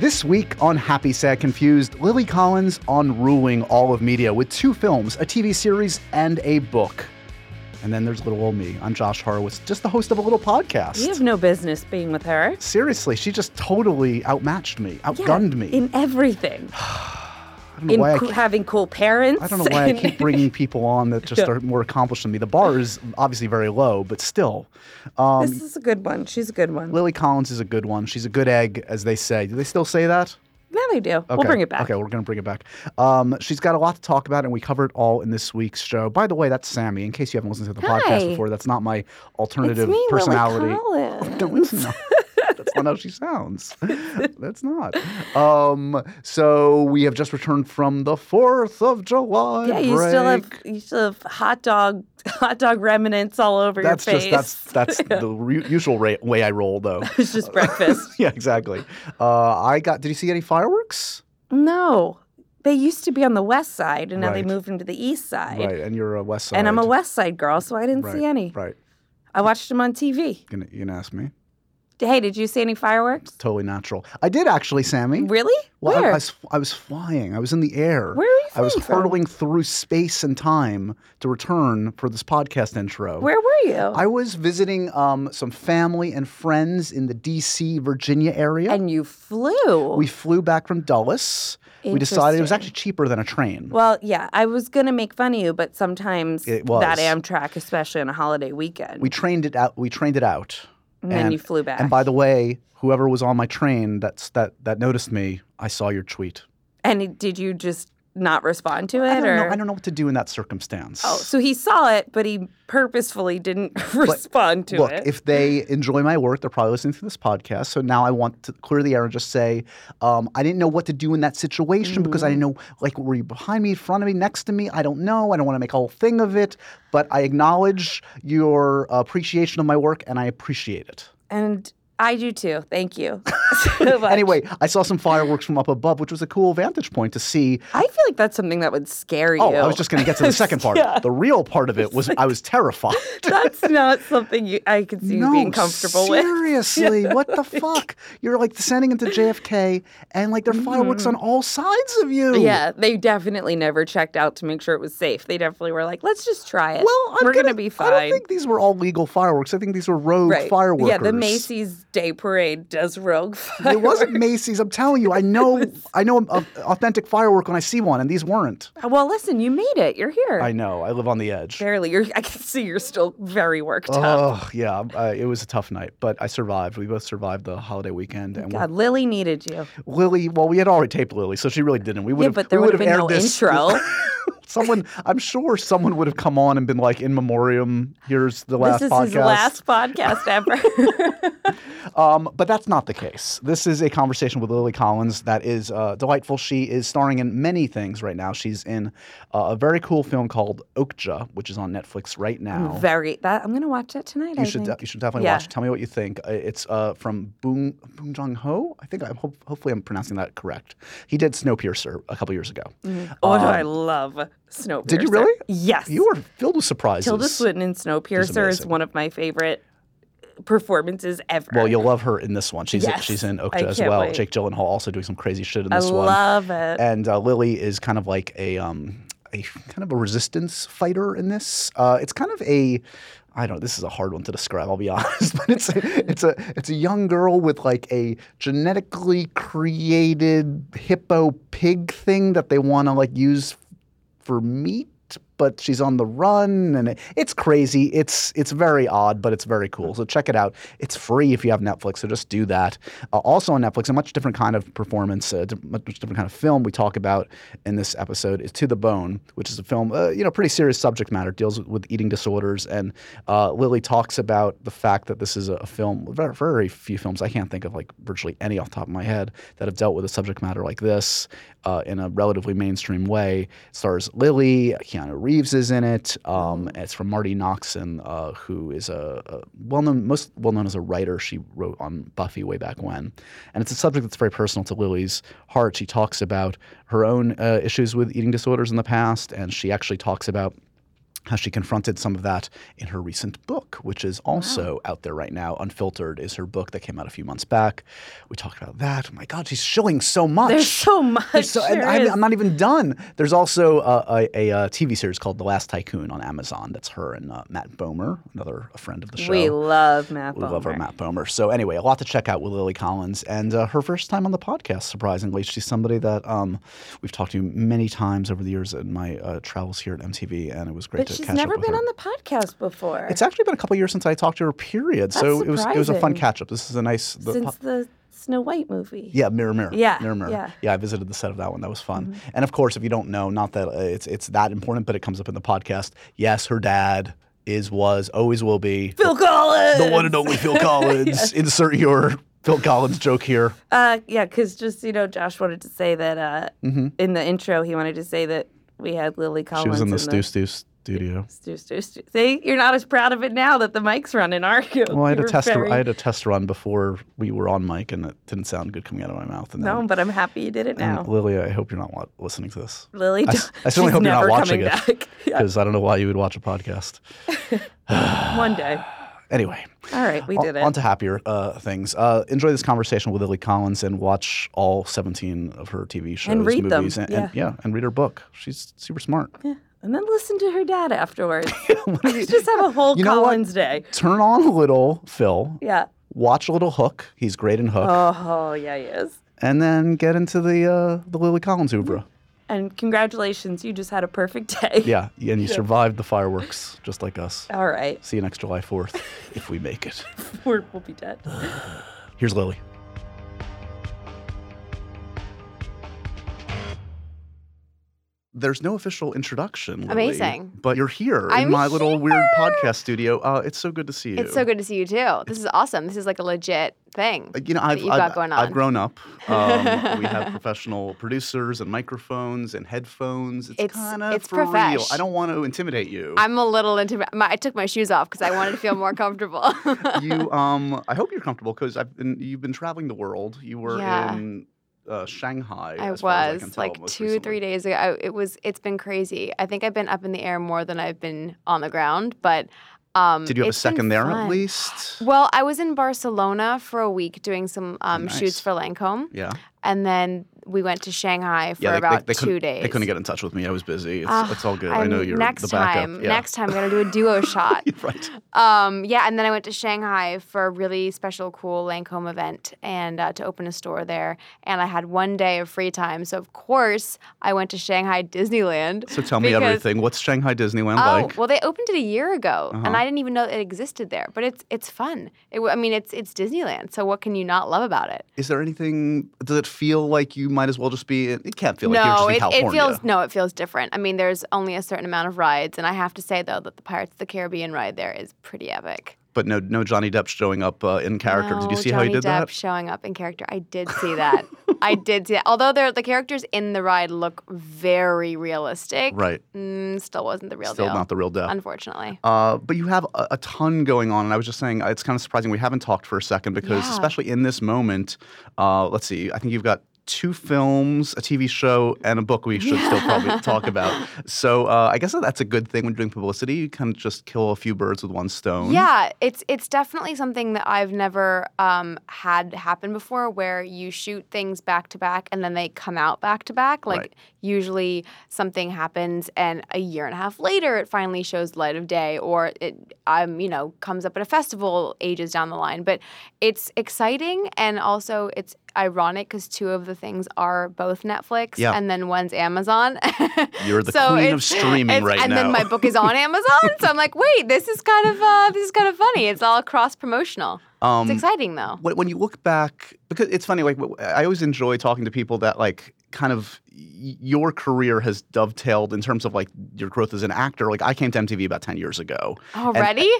This week on Happy, Sad, Confused, Lily Collins on ruling all of media with two films, a TV series, and a book. And then there's little old me. I'm Josh Horowitz, just the host of a little podcast. You have no business being with her. Seriously, she just totally outmatched me, outgunned me. In everything. I don't know In why I co- keep- having cool parents. I don't know why I keep bringing people on that just Yeah. are more accomplished than me. The bar is obviously very low, but still. Um, this is a good one. She's a good one. Lily Collins is a good one. She's a good egg, as they say. Do they still say that? yeah, they do. We'll bring it back. Okay, we're going to bring it back. Um, she's got a lot to talk about, and we cover it all in this week's show. By the way, that's Sammy. In case you haven't listened to the podcast before, that's not my It's alternative me, Lily personality. Collins. No, it's not. That's not how she sounds. That's not. Um, so we have just returned from the Fourth of July. Yeah, you still have you still have hot dog hot dog remnants all over That's your just face. that's that's the re- usual ra- way I roll, though. it's just breakfast. yeah, exactly. Uh, I got. Did you see any fireworks? no. They used to be on the west side and now they moved into the east side. Right, and you're a West Side. And I'm a west side girl, so I didn't right, see any. Right. I watched them on TV. You gonna, you gonna ask me? Hey, did you see any fireworks? Totally natural. I did actually, Sammy. Really? Well, I- Where? I, was, I was flying. I was in the air. Where are you I was from? hurtling through space and time to return for this podcast intro. Where were you? I was visiting um, some family and friends in the D.C., Virginia area. and you flew. we flew back from Dulles. We decided it was actually cheaper than a train. well, yeah, I was gonna make fun of you, but sometimes It was. that Amtrak, especially on a holiday weekend, we trained it out. We trained it out. And then you flew back. And by the way, whoever was on my train that's that that noticed me, I saw your tweet. And did you just not respond to it, I don't or know. I don't know what to do in that circumstance. oh, so he saw it, but he purposefully didn't respond to Look, it. if they enjoy my work, they're probably listening to this podcast. So now I want to clear the air and just say, um, I didn't know what to do in that situation because I didn't know, like, were you behind me, in front of me, next to me? I don't know. I don't want to make a whole thing of it. But I acknowledge your appreciation of my work and I appreciate it. and I do too. Thank you. so much. Anyway, I saw some fireworks from up above, which was a cool vantage point to see. I feel like that's something that would scare oh, you. Oh, I was just going to get to the second part. Yeah. The real part of it was I was terrified. That's not something you, I could see you being comfortable with. seriously, what the fuck? You're like descending into JFK, and like there are fireworks mm. on all sides of you. Yeah, they definitely never checked out to make sure it was safe. They definitely were like, let's just try it. Well, I'm we're gonna, gonna, be I fine. don't think these were all legal fireworks. I think these were rogue right. fireworks. Yeah, the Macy's Day Parade does rogue fireworks. It wasn't Macy's. I'm telling you, I know, I know an authentic firework when I see one, and these weren't. Well, listen, you made it. You're here. I know. I live on the edge. Barely. You're. I can see you're still very worked up. Oh yeah, uh, it was a tough night, but I survived. We both survived the holiday weekend, and God, Lily needed you. Lily. Well, we had already taped Lily, so she really didn't. We would Yeah, have. but there would have been no this- intro. someone, I'm sure someone would have come on and been like, "In memoriam, here's the last this is podcast." his last podcast ever. Um, but that's not the case. This is a conversation with Lily Collins that is uh, delightful. She is starring in many things right now. She's in uh, a very cool film called Okja, which is on Netflix right now. very. That I'm gonna watch it tonight. You I should, de- you should definitely Yeah. watch. it. Tell me what you think. Uh, It's uh, from Boong Boong Jong Ho. I think I hope, hopefully I'm pronouncing that correct. He did Snowpiercer a couple years ago. Oh, I love Snowpiercer. Um, Did you really? Yes. You were filled with surprises. Tilda Swinton in Snowpiercer is one of my favorite performances ever. Well, you'll love her in this one. She's Yes. she's in Okja as well. wait. Jake Gyllenhaal also doing some crazy shit in I this one. I love it. and uh, Lily is kind of like a um a kind of a resistance fighter in this. Uh, it's kind of a I don't know. This is a hard one to describe. I'll be honest, but it's a, it's a it's a young girl with like a genetically created hippo pig thing that they want to like use for meat. But she's on the run, and it, it's crazy. It's it's very odd, but it's very cool. So check it out. It's free if you have Netflix, so just do that. Uh, also on Netflix, a much different kind of performance, a di- much different kind of film we talk about in this episode is To the Bone, which is a film, uh, you know, pretty serious subject matter, deals with, with eating disorders, and uh, Lily talks about the fact that this is a, a film. Very, very few films I can't think of like virtually any off the top of my head that have dealt with a subject matter like this uh, in a relatively mainstream way. It stars Lily, Keanu Reeves is in it. Um, it's from Marti Noxon, uh, who is a, a well-known, most well-known as a writer. She wrote on Buffy way back when, and it's a subject that's very personal to Lily's heart. She talks about her own uh, issues with eating disorders in the past, and she actually talks about how she confronted some of that in her recent book, which is also out there right now. Unfiltered is her book that came out a few months back. We talked about that. Oh my God, she's showing so much. There's so much. There's so- and There I'm. I'm not even done. There's also a, a, a, uh TV series called The Last Tycoon on Amazon. That's her and uh, Matt Bomer, another a friend of the show. we love Matt Bomer. We love our Matt Bomer. So anyway, a lot to check out with Lily Collins, and uh, her first time on the podcast. Surprisingly, she's somebody that um, we've talked to many times over the years in my uh, travels here at MTV, and it was great But to she's catch never up been her. on the podcast before. It's actually been a couple years since I talked to her. Period. so That's it was it was a fun catch up. This is a nice. The, since the Snow White movie. yeah, Mirror Mirror. Yeah, Mirror Mirror. yeah. Mm-hmm. yeah, I visited the set of that one. That was fun. And of course, if you don't know, not that uh, it's it's that important, but it comes up in the podcast. Yes, her dad is was always will be Phil Collins. the one and only Phil Collins. Insert your Phil Collins joke here. Uh, yeah, because just you know, Josh wanted to say that uh, Mm-hmm. in the intro, he wanted to say that we had Lily Collins. She was in the Stu Stu studio. Stu, Stu, Stu. See, you're not as proud of it now that the mic's running, are you? Well, I had You a test. very- I had a test run before we were on mic, and it didn't sound good coming out of my mouth. And No, then, but I'm happy you did it now. Lily, I hope you're not wa- listening to this Lily, I certainly she's hope you're not watching it. back. Yeah, because I don't know why you would watch a podcast. one day. Anyway, All right, we on- did it. on to happier uh, things. Uh, enjoy this conversation with Lily Collins and watch all 17 of her TV shows, And read them, movies, and, and- yeah, and read her book. She's super smart. yeah. And then listen to her dad afterwards. Just have a whole You know what? Collins day. Turn on a little Phil, Yeah. watch a little Hook. He's great in Hook, Oh, yeah, he is. and then get into the uh, the Lily Collins oeuvre. And congratulations, you just had a perfect day. Yeah, and you survived the fireworks just like us. All right, See you next July 4th if we make it. We're, we'll be dead. Here's Lily. There's no official introduction. Lily, Amazing. But you're here in I'm my little weird podcast studio. Uh, it's so good to see you. It's so good to see you too. This is awesome. This is like a legit thing. Uh, You know, I've, you've I've, got going I've grown up. Um, we have professional producers and microphones and headphones. It's, It's- kind of it's for real. I don't want to intimidate you. I'm a little. My, I took my shoes off because I wanted to feel more comfortable. you, um, I hope you're comfortable because I've been. You've been traveling the world. You were Yeah. in uh, Shanghai. I as far as I was can tell, like two, recently. three days ago. I, it was. It's been crazy. I think I've been up in the air more than I've been on the ground. But um, Did you have a second there at least? Well, I was in Barcelona for a week doing some um, Nice. shoots for Lancome, Yeah. and then we went to Shanghai for yeah, they, about they, they two days. They couldn't get in touch with me. I was busy. It's, Ah, it's all good. i know I'm- you're next the backup. time. Yeah. Next time, I'm gonna do a duo shot. right. Um, yeah, and then I went to Shanghai for a really special, cool Lancome event and uh, to open a store there. And I had one day of free time, so of course I went to Shanghai Disneyland. So tell me because- everything. What's Shanghai Disneyland Oh like? well, they opened it a year ago, and Uh-huh. I didn't even know it existed there. But it's it's fun. It, I mean, it's it's Disneyland, so what can you not love about it? Is there anything? Does it feel like you might as well just be? It can't feel like you're no, just in it, it feels no, it feels different. I mean, there's only a certain amount of rides, and I have to say though that the Pirates of the Caribbean ride there is pretty epic. But no, no Johnny Depp showing up uh, in character. Did you No see how he did Depp that? showing up in character. I did see that. I did see that. Although the characters in the ride look very realistic, Right. mm, still wasn't the real Still deal. not the real Depp. Unfortunately. Uh, but you have a, a ton going on, and I was just saying uh, it's kind of surprising we haven't talked for a second because, Yeah. especially in this moment, uh, let's see. I think you've got two films, a TV show, and a book we should still probably talk about. So uh, I guess that's a good thing when doing publicity. You kind of just kill a few birds with one stone. Yeah, it's it's definitely something that I've never um, had happen before, where you shoot things back to back and then they come out back to back. Like Right. usually something happens and a year and a half later it finally shows light of day, or it um you know comes up at a festival ages down the line. But it's exciting and also it's ironic because two of the things are both Netflix Yeah. and then one's Amazon. You're the So queen of streaming right and now. And then my book is on Amazon, so I'm like, wait, this is kind of uh, this is kind of funny. It's all cross promotional. Um, It's exciting though. when, when you look back because it's funny like i always enjoy talking to people that like kind of your career has dovetailed in terms of like your growth as an actor like i came to mtv about 10 years ago Already?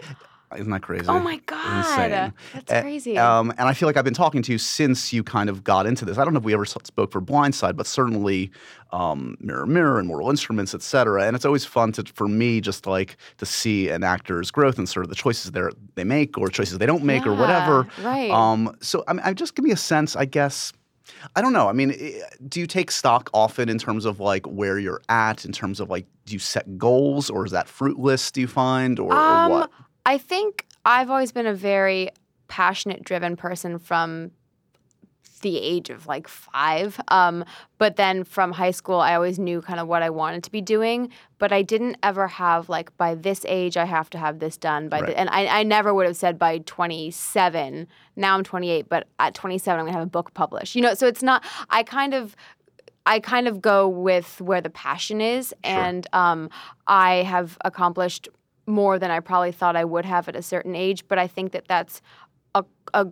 Isn't that crazy oh my god, insane. that's crazy. Um, and I feel like I've been talking to you since you kind of got into this. I don't know if we ever spoke for Blindside, but certainly um, Mirror Mirror and Mortal Instruments, et cetera. And it's always fun to, for me just like to see an actor's growth and sort of the choices they they make or choices they don't make or whatever. Right. Um, so I mean, I just give me a sense, I guess. I don't know. I mean, do you take stock often in terms of like where you're at, in terms of like, do you set goals or is that fruitless, do you find, or, or Um, what? I think I've always been a very passionate, driven person from the age of like five. Um, but then from high school, I always knew kind of what I wanted to be doing. But I didn't ever have like by this age I have to have this done. By Right. the, and I, I never would have said by 27. Now I'm 28, but at 27 I'm gonna have a book published. You know, so it's not. I kind of I kind of go with where the passion is, and um, I have accomplished more than I probably thought I would have at a certain age. But I think that that's a, a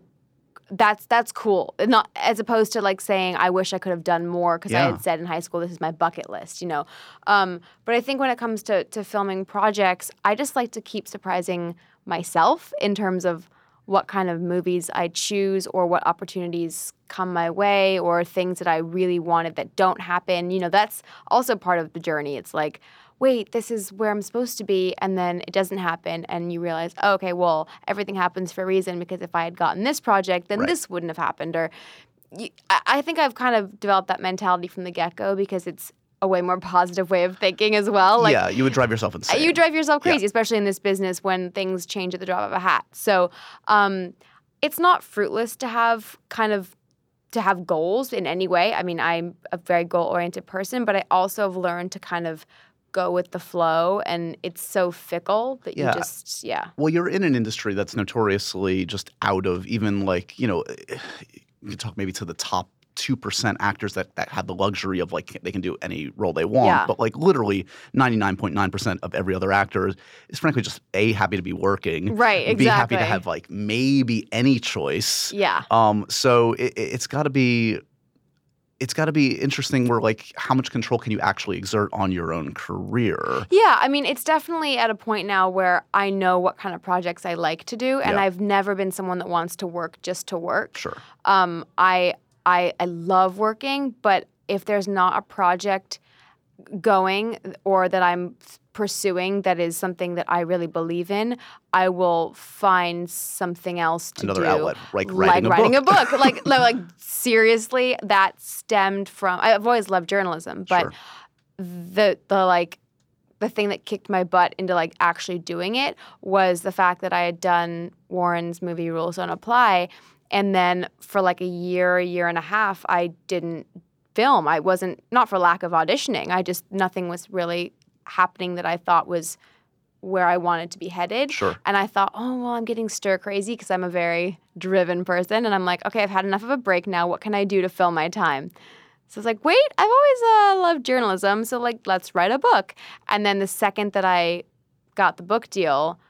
that's that's cool. Not as opposed to like saying I wish I could have done more because I had said in high school this is my bucket list, you know. Um, but I think when it comes to to filming projects, I just like to keep surprising myself in terms of what kind of movies I choose or what opportunities come my way or things that I really wanted that don't happen. You know, that's also part of the journey. It's like, wait, this is where I'm supposed to be, and then it doesn't happen, and you realize, oh, okay, well, everything happens for a reason because if I had gotten this project, then Right. this wouldn't have happened. Or you, I I think I've kind of developed that mentality from the get go because it's a way more positive way of thinking as well. Like, yeah, you would drive yourself insane. you drive yourself Yeah. crazy, especially in this business when things change at the drop of a hat. So um, it's not fruitless to have kind of to have goals in any way. I mean, I'm a very goal oriented person, but I also have learned to kind of go with the flow, and it's so fickle that Yeah. you just yeah. Well, you're in an industry that's notoriously just out of even like, you know, you could talk maybe to the top 2% actors that, that have the luxury of like they can do any role they want. Yeah. But like literally 99.9% of every other actor is, is frankly just A, happy to be working. Right, B, happy to have like maybe any choice. Yeah. Um, so it, it- it's got to be, it's got to be interesting. Where like, how much control can you actually exert on your own career? Yeah, I mean, it's definitely at a point now where I know what kind of projects I like to do, and Yeah. I've never been someone that wants to work just to work. Sure. Um, I, I I love working, but if there's not a project going or that I'm pursuing that is something that I really believe in, I will find something else to Another do. outlet, like like writing a writing book. a book. like, like seriously, that stemmed from. I've always loved journalism, but Sure. the the like the thing that kicked my butt into like actually doing it was the fact that I had done Warren's movie Rules Don't Apply, and then for like a year, a year and a half, I didn't film. I wasn't not for lack of auditioning. I just nothing was really happening that I thought was where I wanted to be headed. Sure. And I thought, oh well, I'm getting stir crazy because I'm a very driven person, and I'm like, okay, I've had enough of a break now. What can I do to fill my time? So I was like, wait, I've always uh, loved journalism, so like, let's write a book. And then the second that I got the book deal,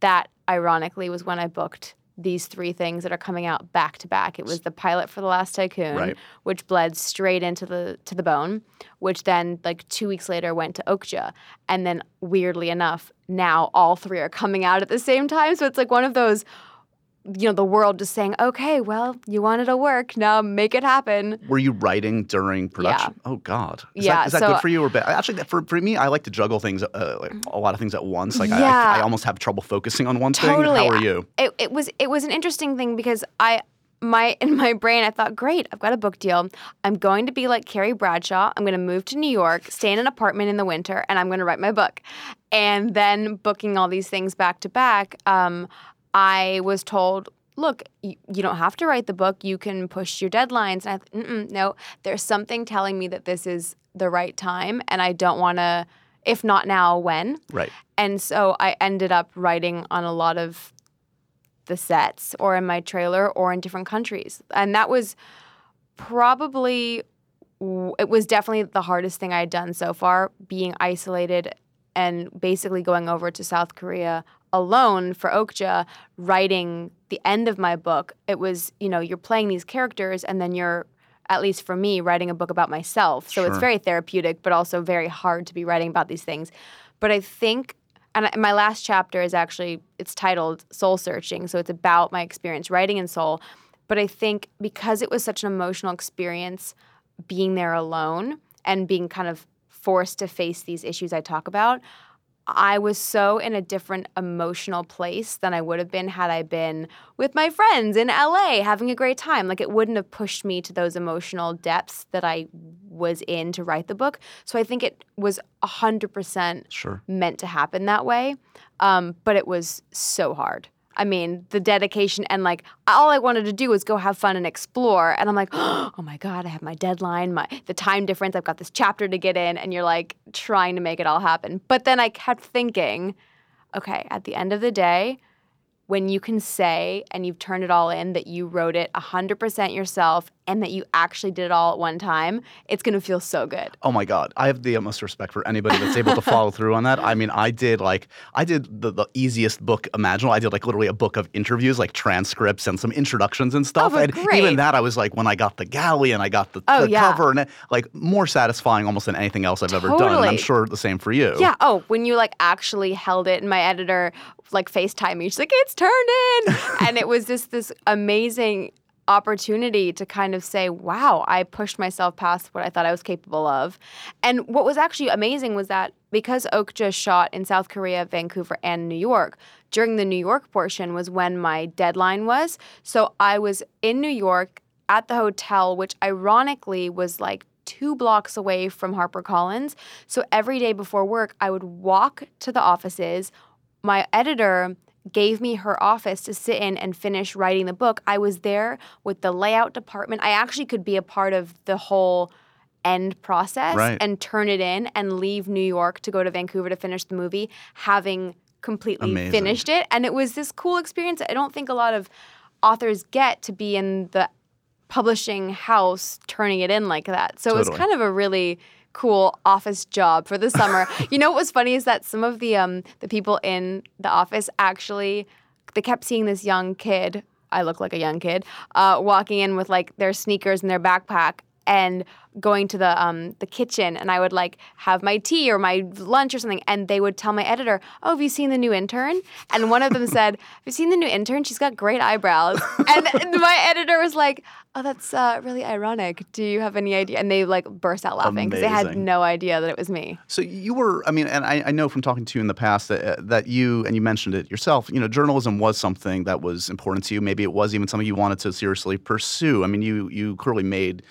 that ironically was when I booked these three things that are coming out back to back. It was the pilot for The Last Tycoon, Right. which bled straight into the to the bone, which then like two weeks later went to Okja, and then weirdly enough, now all three are coming out at the same time. So it's like one of those. You know, the world just saying, okay, well, you wanted to work, now make it happen. Were you writing during production? yeah. Oh God. Is Yeah, That, is that so- good for you or bad? Actually, for, for me, I like to juggle things, uh, like a lot of things at once. Like I- I, I, almost have trouble focusing on one Totally. thing. How are you? It, it was it was an interesting thing because I my in my brain I thought, great, I've got a book deal. I'm going to be like Carrie Bradshaw. I'm going to move to New York, stay in an apartment in the winter, and I'm going to write my book. And then booking all these things back to back, um, I was told. Look, you, you don't have to write the book. You can push your deadlines. And I thought, no, there's something telling me that this is the right time, and I don't want to. If not now, when? Right. And so I ended up writing on a lot of the sets or in my trailer or in different countries. And that was probably, it was definitely the hardest thing I had done so far, being isolated and basically going over to South Korea alone for Okja, writing the end of my book. It was, you know, you're playing these characters and then you're, at least for me, writing a book about myself. So it's very therapeutic, but also very hard to be writing about these things. But I think and my last chapter is actually it's titled soul searching so it's about my experience writing in Seoul but i think because it was such an emotional experience being there alone and being kind of forced to face these issues i talk about I was so in a different emotional place than I would have been had I been with my friends in LA having a great time. Like it wouldn't have pushed me to those emotional depths that I was in to write the book. So I think it was 100% Sure. meant to happen that way. Um, but it was so hard. I mean, the dedication and like all I wanted to do was go have fun and explore. And I'm like, oh my God, I have my deadline, my the time difference, I've got this chapter to get in, and you're like trying to make it all happen. But then I kept thinking, okay, at the end of the day, when you can say and you've turned it all in that you wrote it 100% yourself and that you actually did it all at one time, it's going to feel so good. Oh my God. I have the utmost respect for anybody that's able to follow through on that. I mean, I did like, I did the, the easiest book imaginable. I did like literally a book of interviews, like transcripts and some introductions and stuff. Oh, and great. even that, I was like, when I got the galley and I got the, Oh, the yeah. cover, and it, like more satisfying almost than anything else I've ever done. And I'm sure the same for you. Yeah. Oh, when you like actually held it, and my editor like FaceTime me. She's like, "It's turned in," and it was just this amazing opportunity to kind of say, "Wow, I pushed myself past what I thought I was capable of." And what was actually amazing was that because Okja shot in South Korea, Vancouver, and New York. During the New York portion was when my deadline was. So I was in New York at the hotel, which ironically was like two blocks away from HarperCollins. So every day before work, I would walk to the offices. My editor gave me her office to sit in and finish writing the book. I was there with the layout department. I actually could be a part of the whole end process Right. and turn it in and leave New York to go to Vancouver to finish the movie, having completely Amazing. finished it. And it was this cool experience. I don't think a lot of authors get to be in the publishing house turning it in like that. So it was kind of a really cool office job for the summer. you know what was funny is that some of the um the people in the office actually they kept seeing this young kid. I look like a young kid uh, walking in with like their sneakers and their backpack and going to the um the kitchen and I would like have my tea or my lunch or something and they would tell my editor, "Oh, have you seen the new intern?" And one of them said, "Have you seen the new intern? She's got great eyebrows." And my editor was like, "Oh, that's uh, really ironic. Do you have any idea?" And they like burst out laughing because they had no idea that it was me. So you were, I mean, and I, I know from talking to you in the past that uh, that you and you mentioned it yourself. You know, journalism was something that was important to you. Maybe it was even something you wanted to seriously pursue. I mean, you you clearly made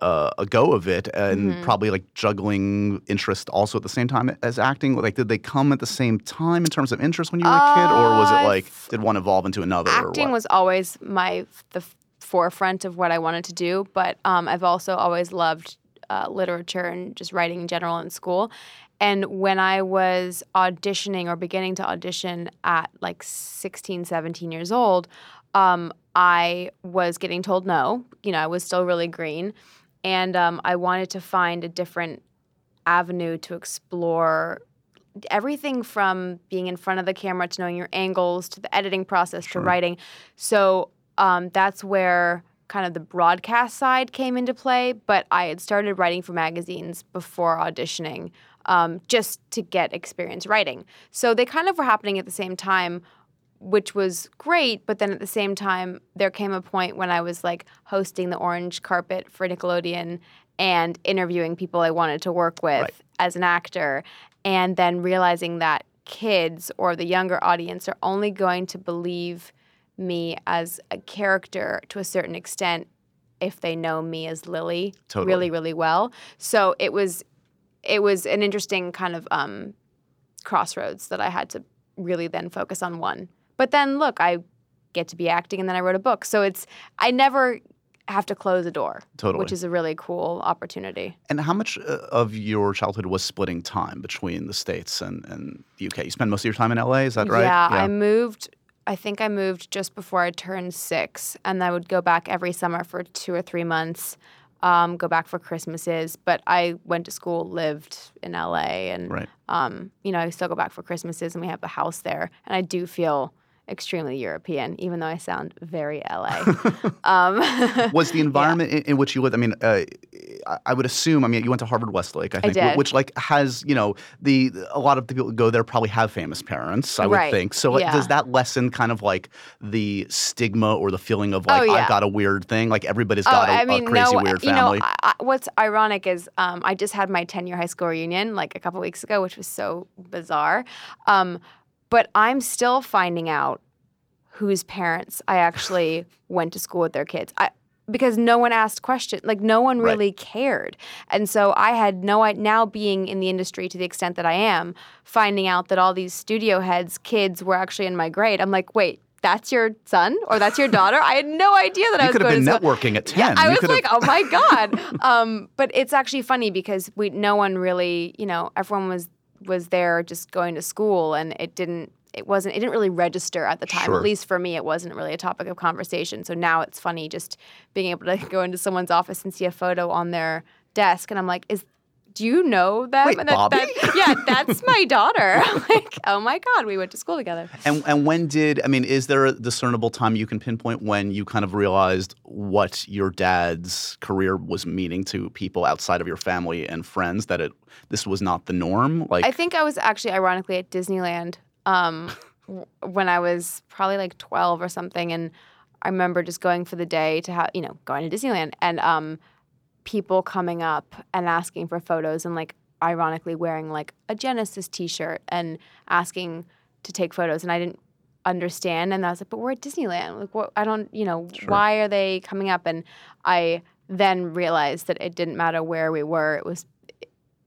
uh, a go of it, and Mm-hmm. probably like juggling interest also at the same time as acting. Like, did they come at the same time in terms of interest when you were a kid, or was Uh, it like did one evolve into another? or acting was always my the forefront of what I wanted to do, but um, I've also always loved uh, literature and just writing in general in school. And when I was auditioning or beginning to audition at like 16, 17 years old, um, I was getting told no. You know, I was still really green. And um, I wanted to find a different avenue to explore everything from being in front of the camera to knowing your angles to the editing process Sure. to writing. So um, that's where kind of the broadcast side came into play. But I had started writing for magazines before auditioning um, just to get experience writing. So they kind of were happening at the same time. Which was great, but then at the same time, there came a point when I was like hosting the orange carpet for Nickelodeon and interviewing people I wanted to work with Right. as an actor, and then realizing that kids or the younger audience are only going to believe me as a character to a certain extent if they know me as Lily Totally. really, really well. So it was it was an interesting kind of um, crossroads that I had to really then focus on one. But then look, I get to be acting and then I wrote a book. So it's I never have to close a door, Totally. which is a really cool opportunity. And how much uh, of your childhood was splitting time between the states and, and the UK? You spend most of your time in LA, is that right? Yeah, I moved. I think I moved just before I turned six, and I would go back every summer for two or three months. Um, go back for Christmases, but I went to school, lived in LA, and Right. um, you know I still go back for Christmases, and we have a house there, and I do feel extremely European, even though I sound very LA. um, was the environment in, in which you lived? I mean, uh, I- I would assume. I mean, you went to Harvard Westlake, I think, did. which like has you know the a lot of the people who go there probably have famous parents. I would Right. think. So like, Yeah. does that lessen kind of like the stigma or the feeling of like Oh, yeah. I've got a weird thing? Like everybody's got oh, a I mean, a crazy no, weird you family. know, I, I, what's ironic is um, I just had my 10 year high school reunion like a couple weeks ago, which was so bizarre. Um, but I'm still finding out whose parents I actually went to school with their kids. I, because no one asked questions, like no one Right. really cared, and so I had no. I now being in the industry to the extent that I am, finding out that all these studio heads' kids were actually in my grade. I'm like, wait, that's your son or that's your daughter? I had no idea that I was could have been networking at ten. Yeah, I You was could have- like, oh my god. um, but it's actually funny because we no one really, you know, everyone was was there just going to school, and it didn't. It wasn't. It didn't really register at the time. Sure. At least for me, it wasn't really a topic of conversation. So now it's funny just being able to go into someone's office and see a photo on their desk, and I'm like, is. Do you know them? Wait, that, Bobby? that- yeah, that's my daughter. Like, oh my god, we went to school together. And and when did I mean? Is there a discernible time you can pinpoint when you kind of realized what your dad's career was meaning to people outside of your family and friends? That it this was not the norm. Like I think I was actually ironically at Disneyland um, when I was probably like 12 or something. And I remember just going for the day to have, you know, going to Disneyland and um, people coming up and asking for photos and like ironically wearing like a Genesis t shirt and asking to take photos. And I didn't understand. And I was like, but we're at Disneyland. Like, what? I don't, you know, Sure. why are they coming up? And I then realized that it didn't matter where we were. It was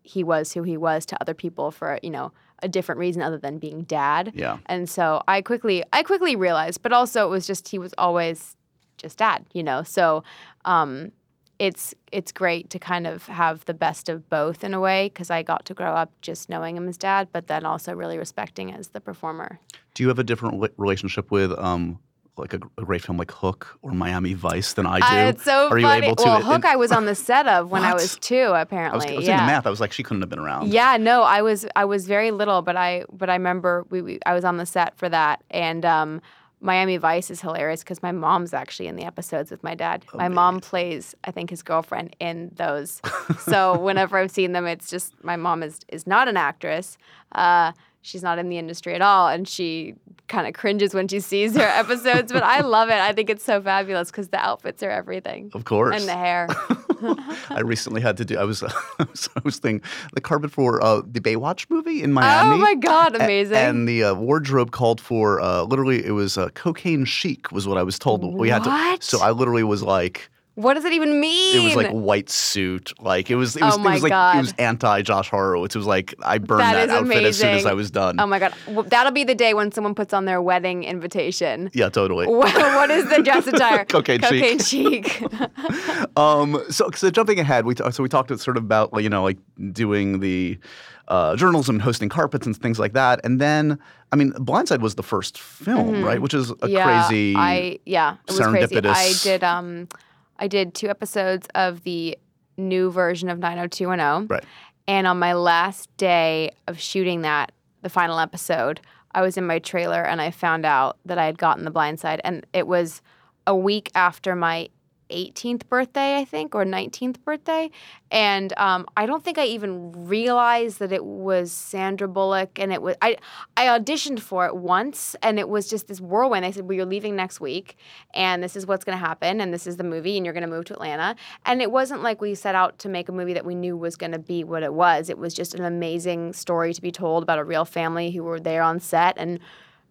he was who he was to other people for you know a different reason other than being dad. yeah. And so I quickly I quickly realized, but also it was just he was always just dad, you know. So um, it's it's great to kind of have the best of both in a way because I got to grow up just knowing him as dad, but then also really respecting as the performer. Do you have a different relationship with um like a, a great film like Hook or Miami Vice than I do? Uh, it's so Are you funny. able to? well, in- Hook I was on the set of when I was two. I was, Apparently, I was yeah. doing the math. I was like, she couldn't have been around. Yeah, no, I was I was very little, but I but I remember we, we I was on the set for that, and um, Miami Vice is hilarious because my mom's actually in the episodes with my dad. My mom plays, I think, his girlfriend in those. so whenever I've seen them, it's just my mom is is not an actress. Uh, she's not in the industry at all, and she kind of cringes when she sees her episodes. But I love it. I think it's so fabulous because the outfits are everything, Of course. and the hair. I recently had to do. I was, I was, thinking the carpet for uh, the Baywatch movie in Miami. Oh my god, A- amazing! And the uh, wardrobe called for uh, literally it was uh, cocaine chic was what I was told. We had to. What? So I literally was like, what does it even mean? it was like white suit, like it was. It was. Oh my it was like God. it was anti Josh Horowitz. It was like I burned That that, outfit as soon as. I was done. Oh my god, well, that'll be the day when someone puts on their wedding invitation. yeah, totally. what what is the dress attire? Cocaine chic. Cocaine chic. Um, so, so jumping ahead, we t- so we talked sort of about you know like doing the uh, journalism and hosting carpets and things like that, and then I mean, Blindside was the first film, right? Which is a Mm-hmm. yeah, crazy. I yeah, it was crazy. I did um, I did two episodes of the new version of 90210. Right. And on my last day of shooting that, the final episode, I was in my trailer and I found out that I had gotten the blind side. And it was a week after my 18th birthday, I think, or 19th birthday. And um, I don't think I even realized that it was Sandra Bullock. And it was, I, I auditioned for it once and it was just this whirlwind. They said, Well, you're leaving next week and this is what's going to happen. And this is the movie and you're going to move to Atlanta. And it wasn't like we set out to make a movie that we knew was going to be what it was. It was just an amazing story to be told about a real family who were there on set. And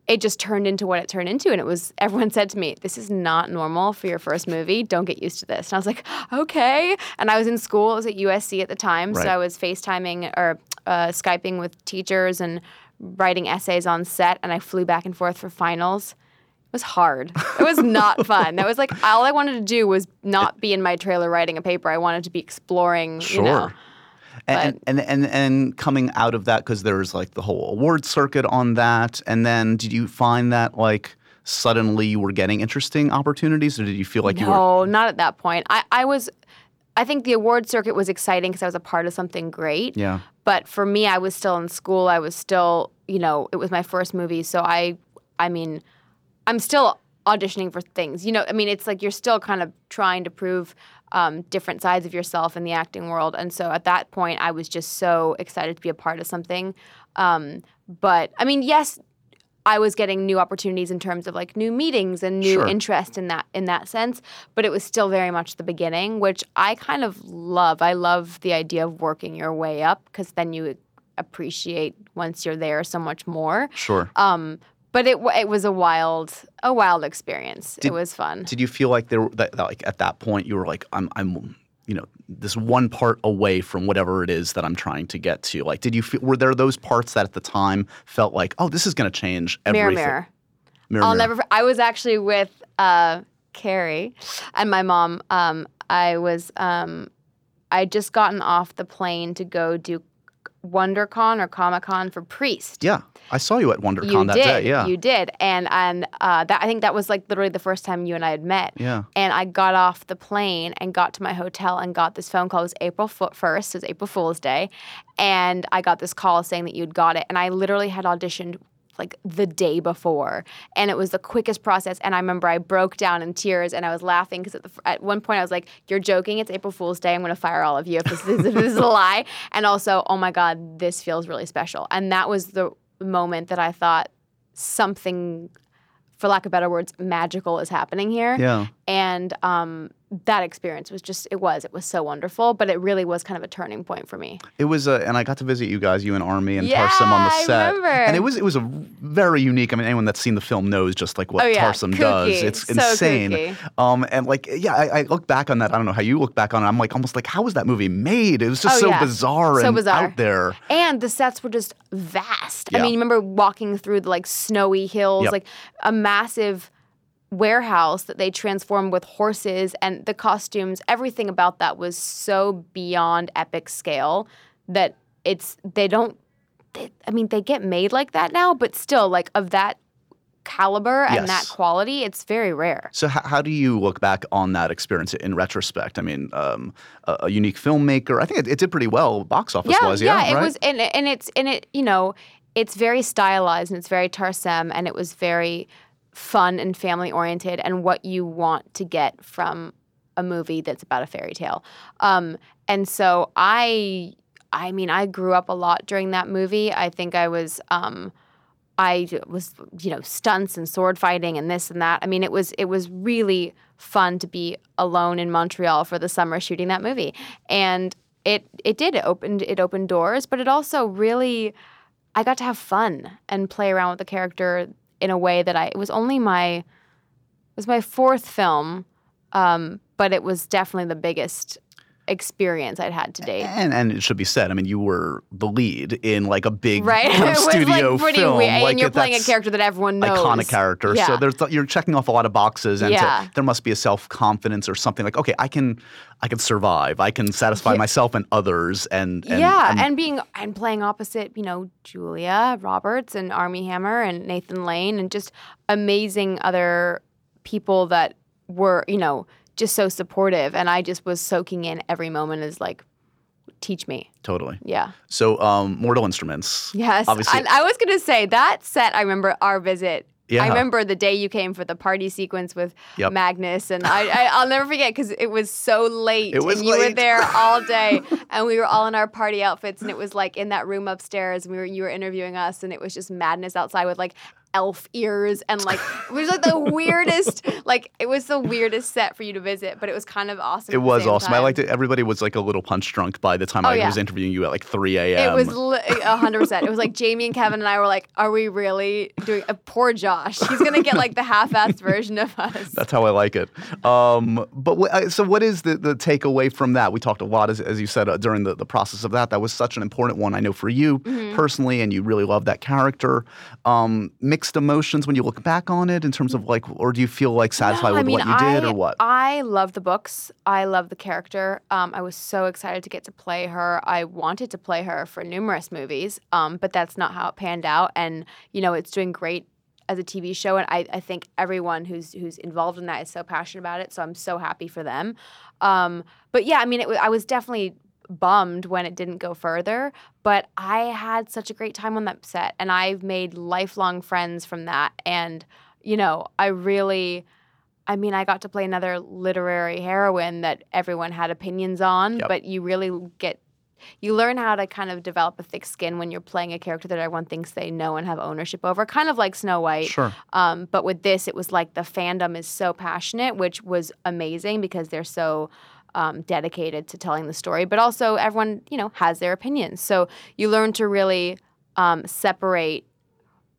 it just turned into what it turned into. And it was, everyone said to me, This is not normal for your first movie. Don't get used to this. And I was like, Okay. And I was in school, I was at USC at the time. Right. So I was FaceTiming or uh, Skyping with teachers and writing essays on set. And I flew back and forth for finals. It was hard. It was not fun. That was like all I wanted to do was not be in my trailer writing a paper. I wanted to be exploring, Sure. you know. And, and and and coming out of that because there's like the whole award circuit on that, and then did you find that like suddenly you were getting interesting opportunities, or did you feel like you were No, not at that point. I, I was, I think the award circuit was exciting because I was a part of something great. yeah But for me, I was still in school. I was still, you know, it was my first movie. So I, I mean, I'm still auditioning for things. You know, I mean, it's like you're still kind of trying to prove um, different sides of yourself in the acting world. And so at that point, I was just so excited to be a part of something. Um, but I mean, yes, I was getting new opportunities in terms of like new meetings and new Sure. interest in that in that sense, but it was still very much the beginning, which I kind of love. I love the idea of working your way up because then you appreciate once you're there so much more. Sure. Um, but it it was a wild a wild experience. Did- it was fun. Did you feel like there were that, that, like at that point you were like I'm I'm you know this one part away from whatever it is that I'm trying to get to? Like, did you feel were there those parts that at the time felt like oh this is going to change everything? mirror. Mirror, I'll mirror. never. I was actually with uh, Carrie and my mom. Um, I was. Um, I just gotten off the plane to go do WonderCon or Comic Con for Priest. Yeah, I saw you at WonderCon you that did. day. Yeah, You did, and and uh, that I think that was like literally the first time you and I had met. yeah. And I got off the plane and got to my hotel and got this phone call. It was April 1st, it was April Fool's Day. And I got this call saying that you'd got it. And I literally had auditioned like the day before. And it was the quickest process. And I remember I broke down in tears and I was laughing because at, at one point I was like, You're joking. It's April Fool's Day. I'm going to fire all of you if this, is, if this is a lie. And also, oh my God, this feels really special. And that was the moment that I thought something, for lack of better words, magical is happening here Yeah. and um, that experience was just it was it was so wonderful but it really was kind of a turning point for me It was, uh, and I got to visit you guys, you and Armie and Yeah, Tarsem on the I set, remember. and it was it was a very unique. I mean, anyone that's seen the film knows just like what Oh, yeah. Tarsem does. It's So insane. kooky. Um, and like, yeah, I, I look back on that. I don't know how you look back on it. I'm like almost like, how was that movie made? It was just Oh, so yeah. bizarre So and bizarre. out there. and the sets were just vast i mean you remember walking through the like snowy hills Yep. like a massive warehouse that they transformed with horses and the costumes everything about that was so beyond epic scale that it's they don't they, i mean they get made like that now but still like of that caliber and that quality it's very rare So how, how do you look back on that experience in retrospect? I mean, um, a, a unique filmmaker. I think it, it did pretty well box office yeah, wise. Yeah, yeah, it right? was, and and it's and it you know, it's very stylized and it's very Tarsem, and it was very fun and family oriented, and what you want to get from a movie that's about a fairy tale. Um, and so I, I mean, I grew up a lot during that movie. I think I was. Um, I was, you know, stunts and sword fighting and this and that. I mean, it was it was really fun to be alone in Montreal for the summer shooting that movie, and it it did it opened it opened doors, but it also really I got to have fun and play around with the character in a way that I it was only my it was my fourth film, um, but it was definitely the biggest experience I'd had to date. And and it should be said. I mean, you were the lead in like a big Right, kind of studio like pretty film. weird, Like and you're it- playing a character that everyone knows. Iconic character. Yeah. So there's you're checking off a lot of boxes, and to- there must be a self confidence or something like, okay, I can, I can survive. I can satisfy Yeah. myself and others. And, and yeah, and being and playing opposite, you know, Julia Roberts and Armie Hammer and Nathan Lane and just amazing other people that were, you know, just so supportive. And I just was soaking in every moment as like, teach me. totally. Yeah. So um, Mortal Instruments. Yes. Obviously- And I was gonna say that set. I remember our visit. Yeah. I remember the day you came for the party sequence with Yep. Magnus, and I, I I'll never forget because it was so late. It was and you were there all day, and we were all in our party outfits, and it was like in that room upstairs, and we were you were interviewing us, and it was just madness outside with like elf ears and like it was like the weirdest like it was the weirdest set for you to visit but it was kind of awesome It was awesome. I liked it. Everybody was like a little punch drunk by the time Oh, I yeah. was interviewing you at like 3 a.m. It was li- a hundred percent. It was like Jamie and Kevin and I were like, "Are we really doing a poor Josh? He's gonna get like the half-assed version of us." That's how I like it. Um, but uh, so, what is the, the takeaway from that? We talked a lot, as, as you said, uh, during the, the process of that. That was such an important one, I know, for you Mm-hmm. personally, and you really love that character. Um, mixed emotions when you look back on it, in terms of like, or do you feel like satisfied No, with I mean, what you did, or what? I love the books. I love the character. Um, I was so excited to get to play her. I wanted to play her for numerous movies, um, but that's not how it panned out. And you know, it's doing great as a TV show, and I, I think everyone who's who's involved in that is so passionate about it. So I'm so happy for them. Um, but yeah, I mean, it, I was definitely bummed when it didn't go further, but I had such a great time on that set, and I've made lifelong friends from that, and you know, I really. I mean, I got to play another literary heroine that everyone had opinions on, Yep. but you really get you learn how to kind of develop a thick skin when you're playing a character that everyone thinks they know and have ownership over, kind of like Snow White. Sure. Um, but with this, it was like the fandom is so passionate, which was amazing because they're so um, dedicated to telling the story. But also, everyone you know has their opinions, so you learn to really um, separate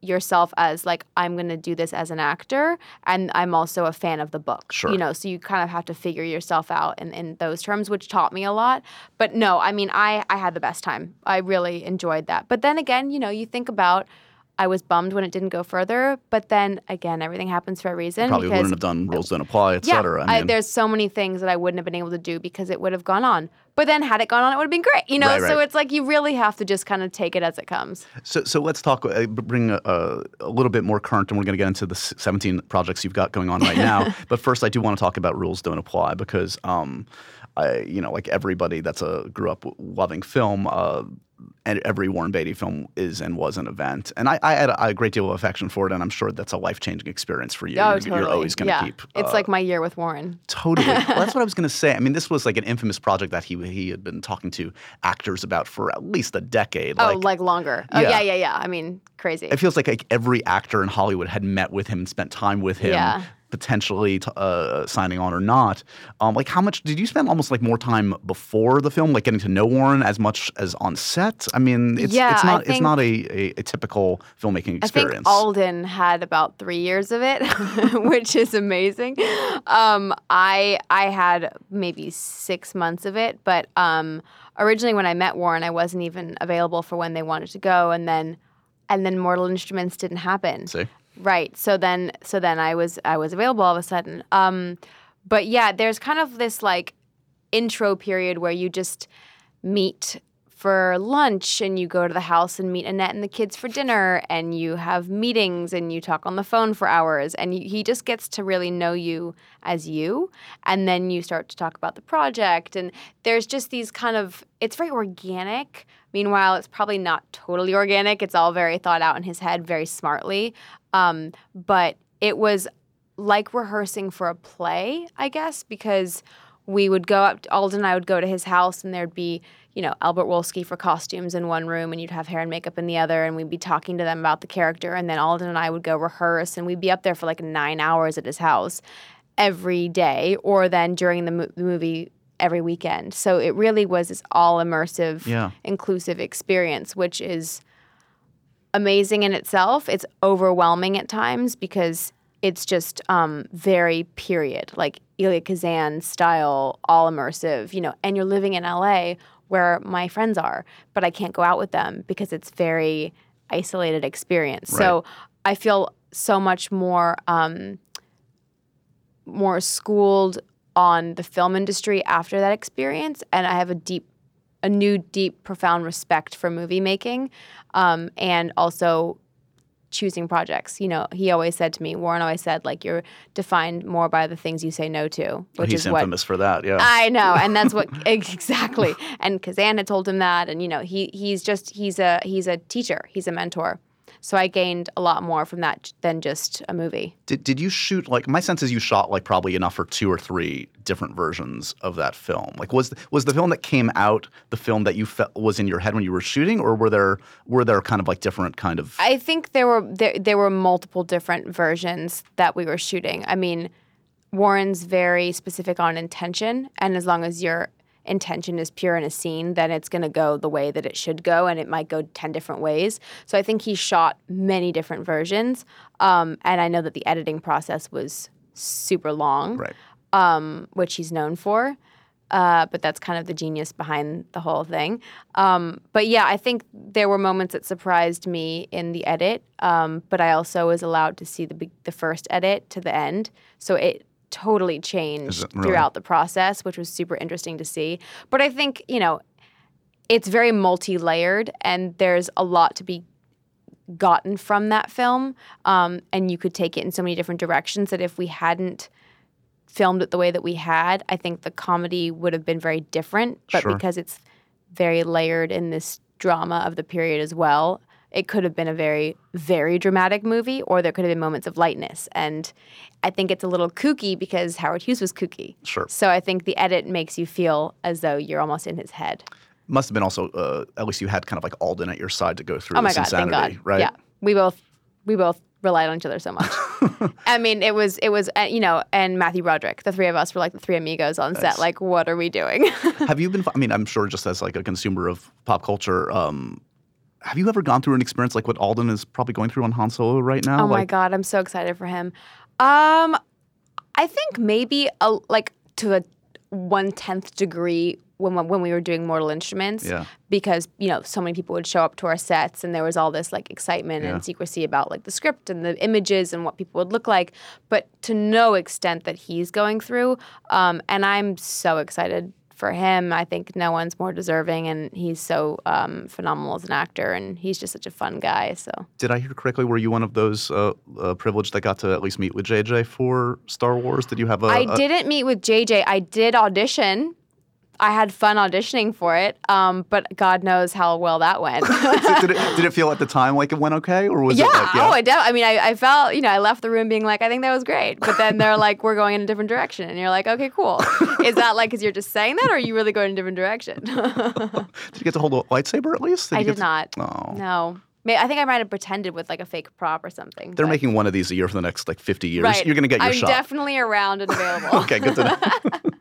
yourself as like I'm going to do this as an actor and I'm also a fan of the book. Sure. You know, so you kind of have to figure yourself out in, in those terms, which taught me a lot. But no, I mean, I, I had the best time. I really enjoyed that. But then again, you know, you think about I was bummed when it didn't go further, but then again, everything happens for a reason. Probably wouldn't have done rules don't apply, et yeah, cetera. I mean, there's so many things that I wouldn't have been able to do because it would have gone on. But then had it gone on, it would have been great. You know, Right, so it's like you really have to just kind of take it as it comes. So, so let's talk, uh, bring a, a, little bit more current, and we're going to get into the 17 projects you've got going on right now. but first, I do want to talk about rules don't apply because, um, I, you know, like everybody that's a grew up loving film, uh, every Warren Beatty film is and was an event, and I, I had a, a great deal of affection for it, and I'm sure that's a life changing experience for you. Oh, you're, totally. you're always going to yeah. keep. It's uh, like my year with Warren. Totally. well, that's what I was going to say. I mean, this was like an infamous project that he he had been talking to actors about for at least a decade. oh, like longer. Oh, Yeah. yeah, yeah, yeah. I mean, crazy. it feels like, like every actor in Hollywood had met with him and spent time with him, Yeah. Potentially t- uh, signing on or not. Um, like, how much did you spend? Almost like more time before the film, like getting to know Warren as much as on set. I mean, it's Yeah, it's not it's not a, a, a typical filmmaking experience. I think Alden had about three years of it, which is amazing. Um, I I had maybe six months of it, but um, originally when I met Warren, I wasn't even available for when they wanted to go, and then and then Mortal Instruments didn't happen. See, Right. So then so then I was I was available all of a sudden. Um but yeah, there's kind of this like intro period where you just meet for lunch and you go to the house and meet Annette and the kids for dinner and you have meetings and you talk on the phone for hours and he just gets to really know you as you and then you start to talk about the project and there's just these kind of it's very organic. Meanwhile it's probably not totally organic. It's all very thought out in his head very smartly. Um, but it was like rehearsing for a play i guess because we would go up alden and i would go to his house and there'd be you know albert wolsky for costumes in one room and you'd have hair and makeup in the other and we'd be talking to them about the character and then alden and i would go rehearse and we'd be up there for like nine hours at his house every day or then during the, mo- the movie every weekend so it really was this all immersive Yeah. inclusive experience which is amazing in itself. It's overwhelming at times because it's just um, very period, like Elia Kazan style, all immersive, you know, and you're living in LA where my friends are, but I can't go out with them because it's very isolated experience. So I feel so much more um, more schooled on the film industry after that experience, and I have a deep, a new deep, profound respect for movie making, um, and also choosing projects. You know, he always said to me, Warren always said, like you're defined more by the things you say no to, which he's is what infamous for that. Yeah. I know, and that's what exactly. And Kazan had told him that, and you know, he he's just he's a he's a teacher, he's a mentor. So I gained a lot more from that than just a movie. Did, did you shoot like my sense is you shot like probably enough for two or three different versions of that film. Like was was the film that came out the film that you felt was in your head when you were shooting, or were there were there kind of like different kind of I think there were there, there were multiple different versions that we were shooting. I mean, Warren's very specific on intention, and as long as your intention is pure in a scene, then it's going to go the way that it should go, and it might go ten different ways. So I think he shot many different versions, um, and I know that the editing process was super long, right? um, which he's known for. Uh, but that's kind of the genius behind the whole thing. Um, but yeah, I think there were moments that surprised me in the edit. Um, but I also was allowed to see the the first edit to the end, so it totally changed really? throughout the process, which was super interesting to see. But I think you know, it's very multi layered, and there's a lot to be gotten from that film. Um, and you could take it in so many different directions that if we hadn't filmed it the way that we had, I think the comedy would have been very different. But Sure. because it's very layered in this drama of the period as well, it could have been a very, very dramatic movie, or there could have been moments of lightness. And I think it's a little kooky because Howard Hughes was kooky. Sure. So I think the edit makes you feel as though you're almost in his head. Must have been also uh, at least you had kind of like Alden at your side to go through Oh my this god! insanity, Thank God. right? Yeah, we both we both relied on each other so much. I mean, it was it was uh, you know, and Matthew Broderick, the three of us were like the three amigos on set. Like, what are we doing? have you been? I mean, I'm sure just as like a consumer of pop culture, um, have you ever gone through an experience like what Alden is probably going through on Han Solo right now? oh my god, I'm so excited for him. Um, I think maybe a like to a one tenth degree when when we were doing Mortal Instruments. Yeah. Because you know so many people would show up to our sets and there was all this like excitement Yeah. and secrecy about like the script and the images and what people would look like, but to no extent that he's going through. Um, and I'm so excited for him. I think no one's more deserving, and he's so um, phenomenal as an actor, and he's just such a fun guy. So. Did I hear correctly? Were you one of those uh, uh, privileged that got to at least meet with JJ for Star Wars? Did you have a? I a- didn't meet with JJ. I did audition. I had fun auditioning for it, um, but God knows how well that went. did, it, did it feel at the time like it went okay, or was yeah. it like Oh, I, de- I mean, I, I felt, you know, I left the room being like, I think that was great. But then they're like, we're going in a different direction. And you're like, okay, cool. Is that like, because you're just saying that or are you really going in a different direction? did you get to hold a lightsaber at least? I you did get to- not. Oh. No. I think I might have pretended with like a fake prop or something. They're but- making one of these a year for the next like 50 years. right. You're going to get your I'm shot. definitely around and available. okay, good to know.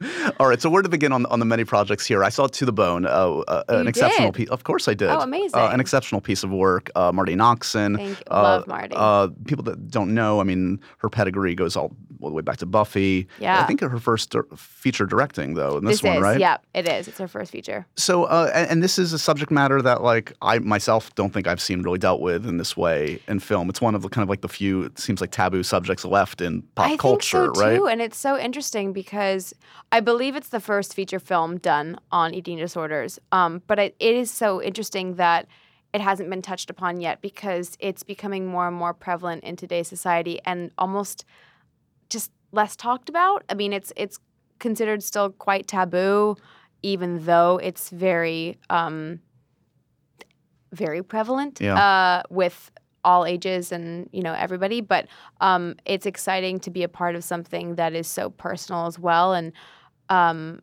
All right, so where to begin on on the many projects here? I saw To the Bone, uh, uh, an exceptional piece. Of course, I did. Oh, Uh, amazing. an exceptional piece of work. Uh, Marti Noxon. Thank you. Uh, Love Marti. Uh, people that don't know, I mean, her pedigree goes all, all the way back to Buffy. Yeah. I think her first feature directing though in this, This one, is, right? yeah, it is. It's her first feature. So, uh, and, and this is a subject matter that, like, I myself don't think I've seen really dealt with in this way in film. It's one of the kind of like the few, it seems like taboo subjects left in pop I culture, think so right? too, and it's so interesting because I believe it's the first feature film done on eating disorders. Um, but it, it is so interesting that it hasn't been touched upon yet because it's becoming more and more prevalent in today's society and almost just less talked about. I mean, it's it's considered still quite taboo, even though it's very um, very prevalent Yeah. uh, with all ages and you know everybody. But um, it's exciting to be a part of something that is so personal as well. And um,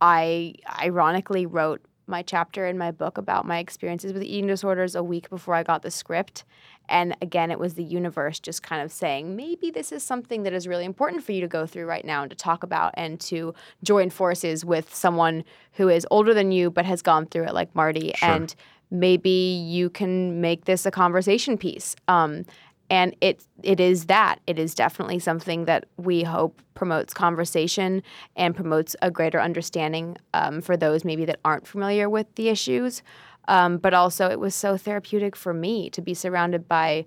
I ironically wrote my chapter in my book about my experiences with eating disorders a week before I got the script. And again, it was the universe just kind of saying, maybe this is something that is really important for you to go through right now and to talk about and to join forces with someone who is older than you but has gone through it, like Marti. Sure. And maybe you can make this a conversation piece. Um, and it it is that it is definitely something that we hope promotes conversation and promotes a greater understanding um, for those maybe that aren't familiar with the issues. Um, but also, it was so therapeutic for me to be surrounded by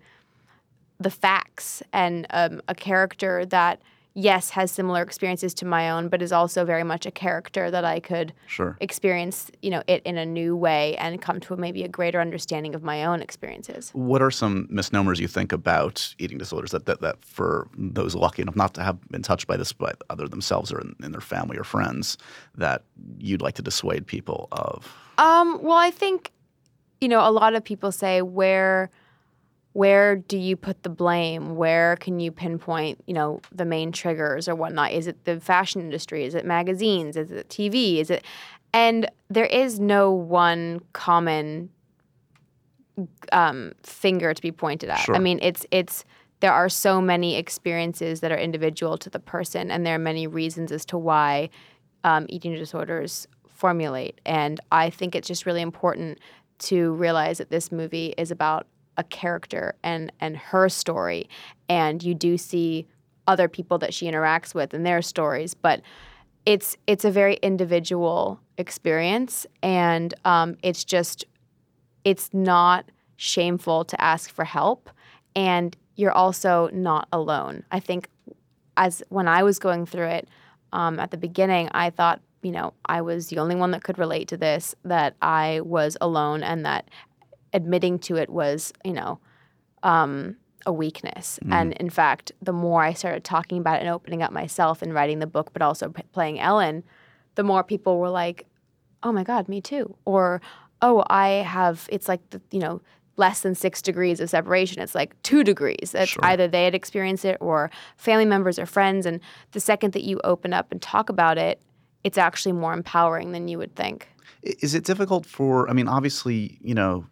the facts and um, a character that yes has similar experiences to my own, but is also very much a character that I could Sure. experience you know it in a new way and come to maybe a greater understanding of my own experiences. What are some misnomers you think about eating disorders that, that, that for those lucky enough not to have been touched by this by either themselves or in, in their family or friends that you'd like to dissuade people of? Um, well, I think, you know, a lot of people say where where do you put the blame? Where can you pinpoint, you know, the main triggers or whatnot? Is it the fashion industry? Is it magazines? Is it TV? Is it and there is no one common um, finger to be pointed at. Sure. I mean, it's it's there are so many experiences that are individual to the person, and there are many reasons as to why um, eating disorders formulate. And I think it's just really important to realize that this movie is about a character and and her story, and you do see other people that she interacts with and their stories, but it's it's a very individual experience, and um, it's just it's not shameful to ask for help and you're also not alone. I think as when i was going through it um, at the beginning i thought you know i was the only one that could relate to this that i was alone and that admitting to it was you know um, a weakness and in fact the more i started talking about it and opening up myself and writing the book but also p- playing ellen the more people were like oh my god me too or oh i have it's like the, you know less than six degrees of separation. It's like two degrees. It's Sure. either they had experienced it or family members or friends. And the second that you open up and talk about it, it's actually more empowering than you would think. Is it difficult for? I mean, obviously, you know,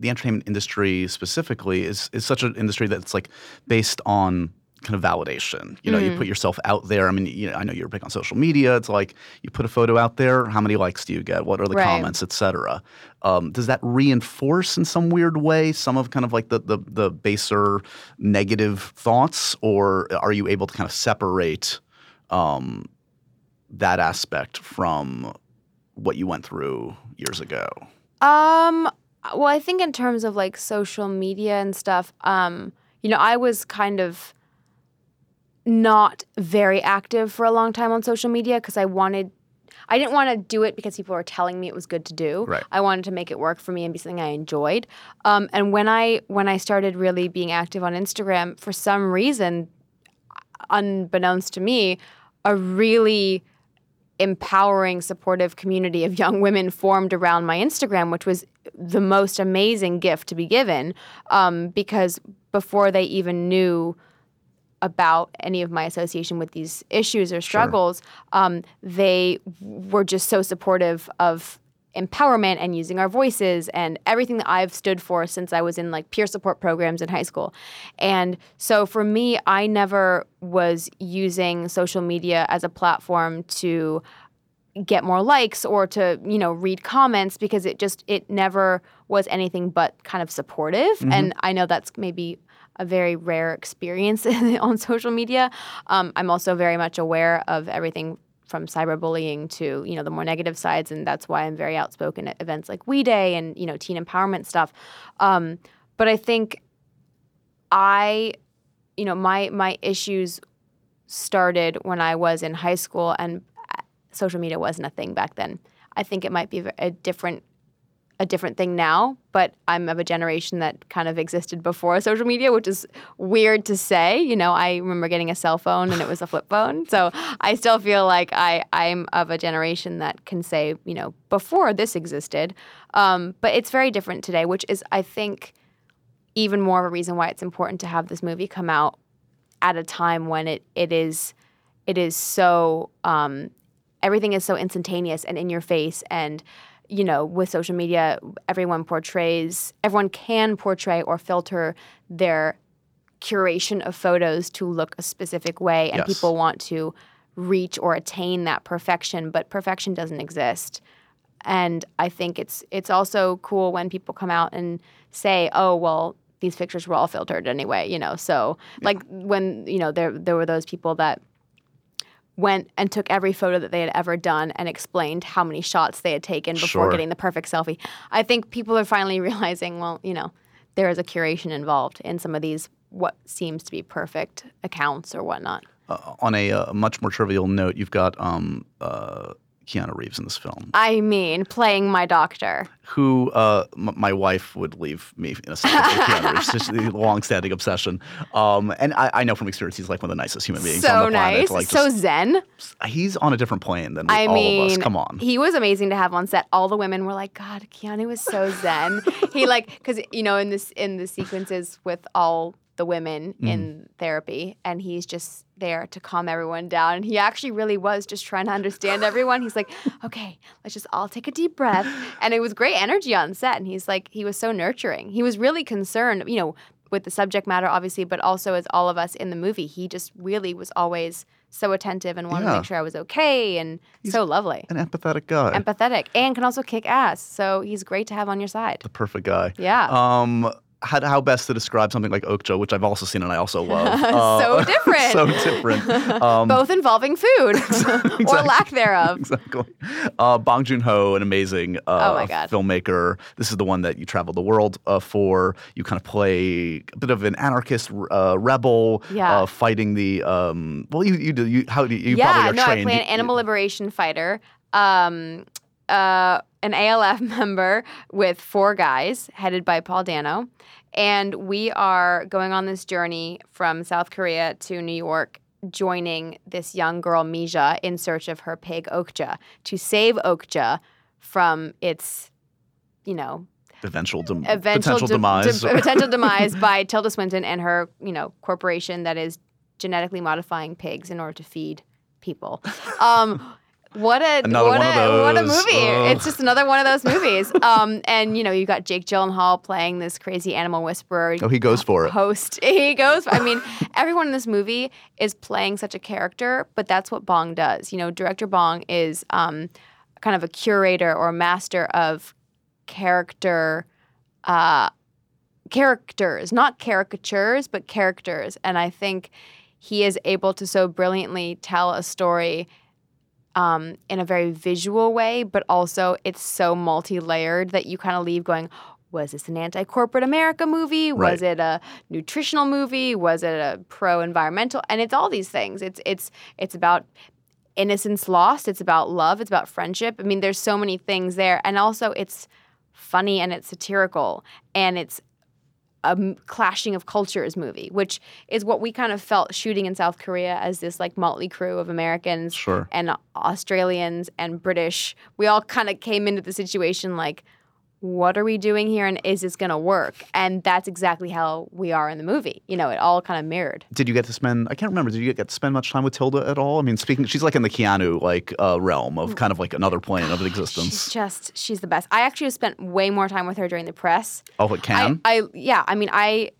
the entertainment industry specifically is is such an industry that's like based on kind of validation. You know, you put yourself out there. I mean, you know, I know you're big on social media. It's like you put a photo out there. How many likes do you get? What are the Right. comments, et cetera? Um, does that reinforce in some weird way some of kind of like the, the the baser negative thoughts, or are you able to kind of separate um, that aspect from what you went through years ago? Um, well, I think in terms of like social media and stuff, um, you know, I was kind of not very active for a long time on social media because I wanted I didn't want to do it because people were telling me it was good to do. Right. I wanted to make it work for me and be something I enjoyed. Um, and when I when I started really being active on Instagram, for some reason, unbeknownst to me, a really empowering, supportive community of young women formed around my Instagram, which was the most amazing gift to be given. Um, because before they even knew about any of my association with these issues or struggles, um, they were just so supportive of empowerment and using our voices and everything that I've stood for since I was in like peer support programs in high school. And so for me, I never was using social media as a platform to get more likes or to you know read comments because it just it never was anything but kind of supportive. And i know that's maybe a very rare experience on social media. Um, i'm also very much aware of everything from cyberbullying to you know the more negative sides and that's why i'm very outspoken at events like we day and you know teen empowerment stuff. Um, but i think i you know my my issues started when i was in high school and social media wasn't a thing back then i think it might be a different a different thing now, but I'm of a generation that kind of existed before social media, which is weird to say. You know, I remember getting a cell phone and it was a flip phone. So I still feel like I, I'm of a generation that can say, you know, before this existed. Um, but it's very different today, which is, I think, even more of a reason why it's important to have this movie come out at a time when it, it is it is so um, everything is so instantaneous and in your face. And you know with social media everyone portrays everyone can portray or filter their curation of photos to look a specific way. And Yes. people want to reach or attain that perfection but perfection doesn't exist. And i think it's it's also cool when people come out and say oh well these pictures were all filtered anyway you know? So like when you know there there were those people that went and took every photo that they had ever done and explained how many shots they had taken before Sure. getting the perfect selfie. I think people are finally realizing, well, you know, there is a curation involved in some of these what seems to be perfect accounts or whatnot. Uh, on a uh, much more trivial note, you've got um, uh, Keanu Reeves in this film, I mean, playing my doctor. who uh, m- my wife would leave me in a second for Keanu Reeves. Just a long-standing obsession. Um, and I, I know from experience he's like one of the nicest human beings on So the planet. nice. Like, so just- zen. he's on a different plane than I all mean, of us. Come on. He was amazing to have on set. All the women were like, "God, Keanu is so zen." he like because you know in this in the sequences with all the women Mm. in therapy, and he's just there to calm everyone down. And he actually really was just trying to understand everyone. He's like, "Okay, let's just all take a deep breath," and it was great energy on set. And he's like, he was so nurturing. He was really concerned, you know. With the subject matter, obviously, but also as all of us in the movie, he just really was always so attentive and wanted to make sure I was okay and so lovely An empathetic guy. empathetic and can also kick ass. So he's great to have on your side. the perfect guy. Yeah. Um, how, how best to describe something like Okja, which I've also seen and I also love. So Uh, different. so different. Um, Both involving food or lack thereof. exactly. Uh, Bong Joon Ho, an amazing uh, Oh my God. filmmaker. This is the one that you travel the world uh, for. You kind of play a bit of an anarchist uh, rebel, Yeah. uh, fighting the. Um, well, you you do you how do you, you yeah, probably are no, trained. I play an animal liberation fighter, um, uh, an ALF member with four guys, headed by Paul Dano, and we are going on this journey from South Korea to New York. Joining this young girl Mija in search of her pig Okja to save Okja from its, you know, eventual, dem- eventual potential de- demise. de- potential demise by Tilda Swinton and her, you know, corporation that is genetically modifying pigs in order to feed people. Um, what a Another what a what a movie! Ugh. It's just another one of those movies. Um, and you know, you got Jake Gyllenhaal playing this crazy animal whisperer. oh, he goes for it. Host. He goes. I mean, everyone in this movie is playing such a character, but that's what Bong does. You know, director Bong is um, kind of a curator or a master of character uh, characters, not caricatures, but characters. And I think he is able to so brilliantly tell a story um, in a very visual way, but also it's so multi layered that you kind of leave going, was this an anti corporate America movie? Was it a nutritional movie? Was it a pro environmental? And it's all these things. It's it's it's about innocence lost. It's about love. It's about friendship. I mean, there's so many things there, and also it's funny and it's satirical and it's a clashing of cultures movie, which is what we kind of felt shooting in South Korea as this like motley crew of Americans Sure. and Australians and British. We all kind of came into the situation like, what are we doing here and is this going to work? And that's exactly how we are in the movie. You know, it all kind of mirrored. Did you get to spend? I can't remember. Did you get to spend much time with Tilda at all? I mean, speaking, she's like in the Keanu like uh, realm of kind of like another plane of existence. She's just, she's the best. I actually spent way more time with her during the press. Oh, it can. I, I yeah, I mean, I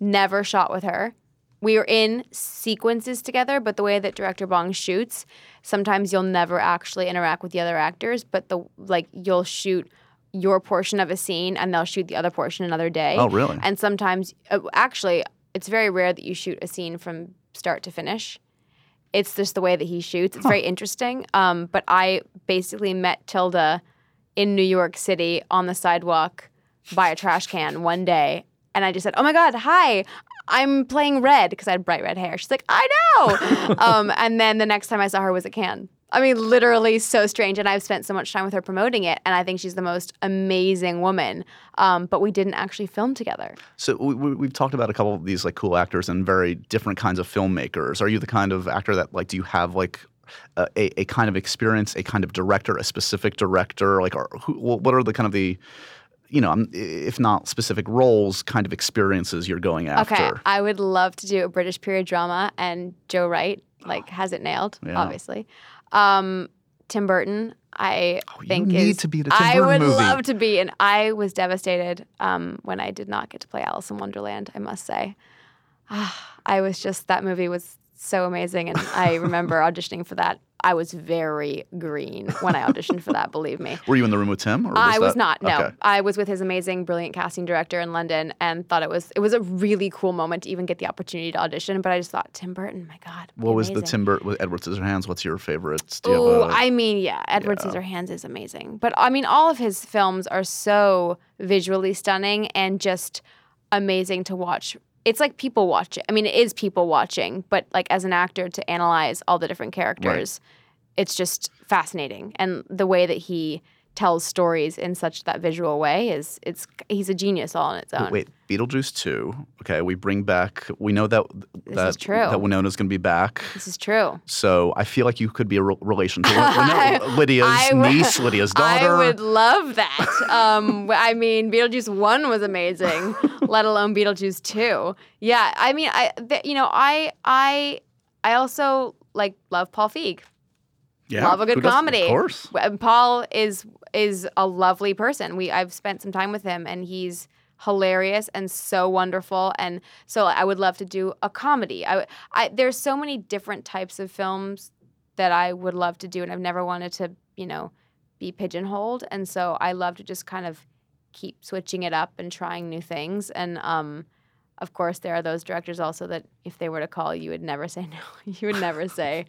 never shot with her. We were in sequences together, but the way that director Bong shoots, sometimes you'll never actually interact with the other actors, but the like you'll shoot your portion of a scene and they'll shoot the other portion another day. Oh, really? And sometimes uh, actually it's very rare that you shoot a scene from start to finish. It's just the way that he shoots. It's very interesting. Um, but I basically met Tilda in New York City on the sidewalk by a trash can one day. And I just said, Oh my God, hi, I'm playing red because I had bright red hair. She's like, I know. um, and then the next time I saw her was at Cannes. I mean, literally so strange. And I've spent so much time with her promoting it. And I think she's the most amazing woman. Um, but we didn't actually film together. So we, we, we've talked about a couple of these like cool actors and very different kinds of filmmakers. Are you the kind of actor that like do you have like a, a, a kind of experience, a kind of director, a specific director? Like, are, who, what are the kind of the you know, um, if not specific roles, kind of experiences you're going after? Okay, I would love to do a British period drama, and Joe Wright like has it nailed, Yeah. obviously. Um, Tim Burton, I Oh, you think need is to be a Tim I Burton would movie. love to be, and I was devastated um, when I did not get to play Alice in Wonderland. I must say, Ah, I was just that movie was so amazing, and I remember auditioning for that. I was very green when I auditioned for that. Believe me. Were you in the room with Tim? Or was I was that- not. No, Okay. I was with his amazing, brilliant casting director in London, and thought it was it was a really cool moment to even get the opportunity to audition. But I just thought Tim Burton, my God, What was the. Tim Burton with Edward Scissorhands? What's your favorite? You Oh, a- I mean, yeah, Edward Yeah. Scissorhands is amazing. But I mean, all of his films are so visually stunning and just amazing to watch. It's like people watching. I mean, it is people watching, but like as an actor to analyze all the different characters, it's just fascinating. And the way that he tells stories in such that visual way is it's he's a genius all on its own. Wait, Beetlejuice two. Okay, we bring back. We know that that that Winona's going to be back. This is true. So I feel like you could be a re- relation to Winona, Lydia's I would- niece, Lydia's daughter. I would love that. um, I mean, Beetlejuice one was amazing, let alone Beetlejuice two. Yeah, I mean, I you know, I I I also like love Paul Feig. Yeah, love a good comedy. Of course. Paul is is a lovely person. We I've spent some time with him, and he's hilarious and so wonderful. And so I would love to do a comedy. I, I there's so many different types of films that I would love to do, and I've never wanted to, you know, be pigeonholed. And so I love to just kind of keep switching it up and trying new things. And um, of course, there are those directors also that if they were to call, you would never say no. You would never say,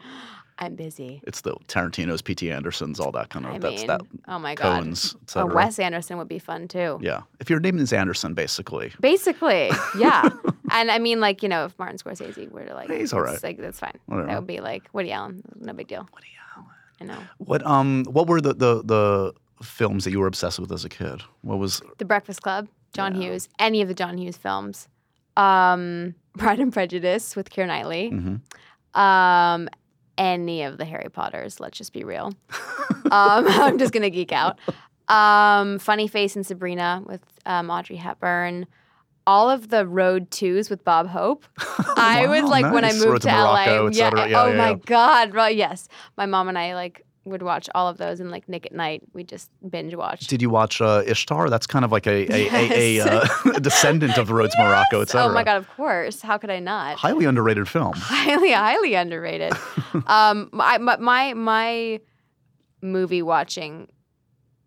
"I'm busy." It's the Tarantino's, P.T. Anderson's, all that kind of. I that's mean, that. oh my god. Coen's, et Oh. Wes Anderson would be fun too. Yeah, if your name is Anderson, basically. Basically, yeah. and I mean, like you know, if Martin Scorsese were to like, He's all right. Like that's fine. Whatever. That would be like Woody Allen. No big deal. Woody Allen. I know. What um what were the, the the films that you were obsessed with as a kid? What was The Breakfast Club, John Yeah. Hughes, any of the John Hughes films. Um, Pride and Prejudice with Keira Knightley. mhm. Um, any of the Harry Potters. Let's just be real. um, I'm just gonna geek out. Um, Funny Face and Sabrina with um, Audrey Hepburn, all of the Road Twos with Bob Hope. I was Wow, like when I moved to to, Morocco, LA. Yeah. Yeah, oh yeah, my. God. Right, yes. My mom and I like would watch all of those and like Nick at Night. We just binge watched. Did you watch uh, Ishtar? That's kind of like a a, a, a, Yes. uh, descendant of the Roads Morocco, etc. Oh my God, of course. How could I not? Highly underrated film. highly, highly underrated. um, my, my my my movie watching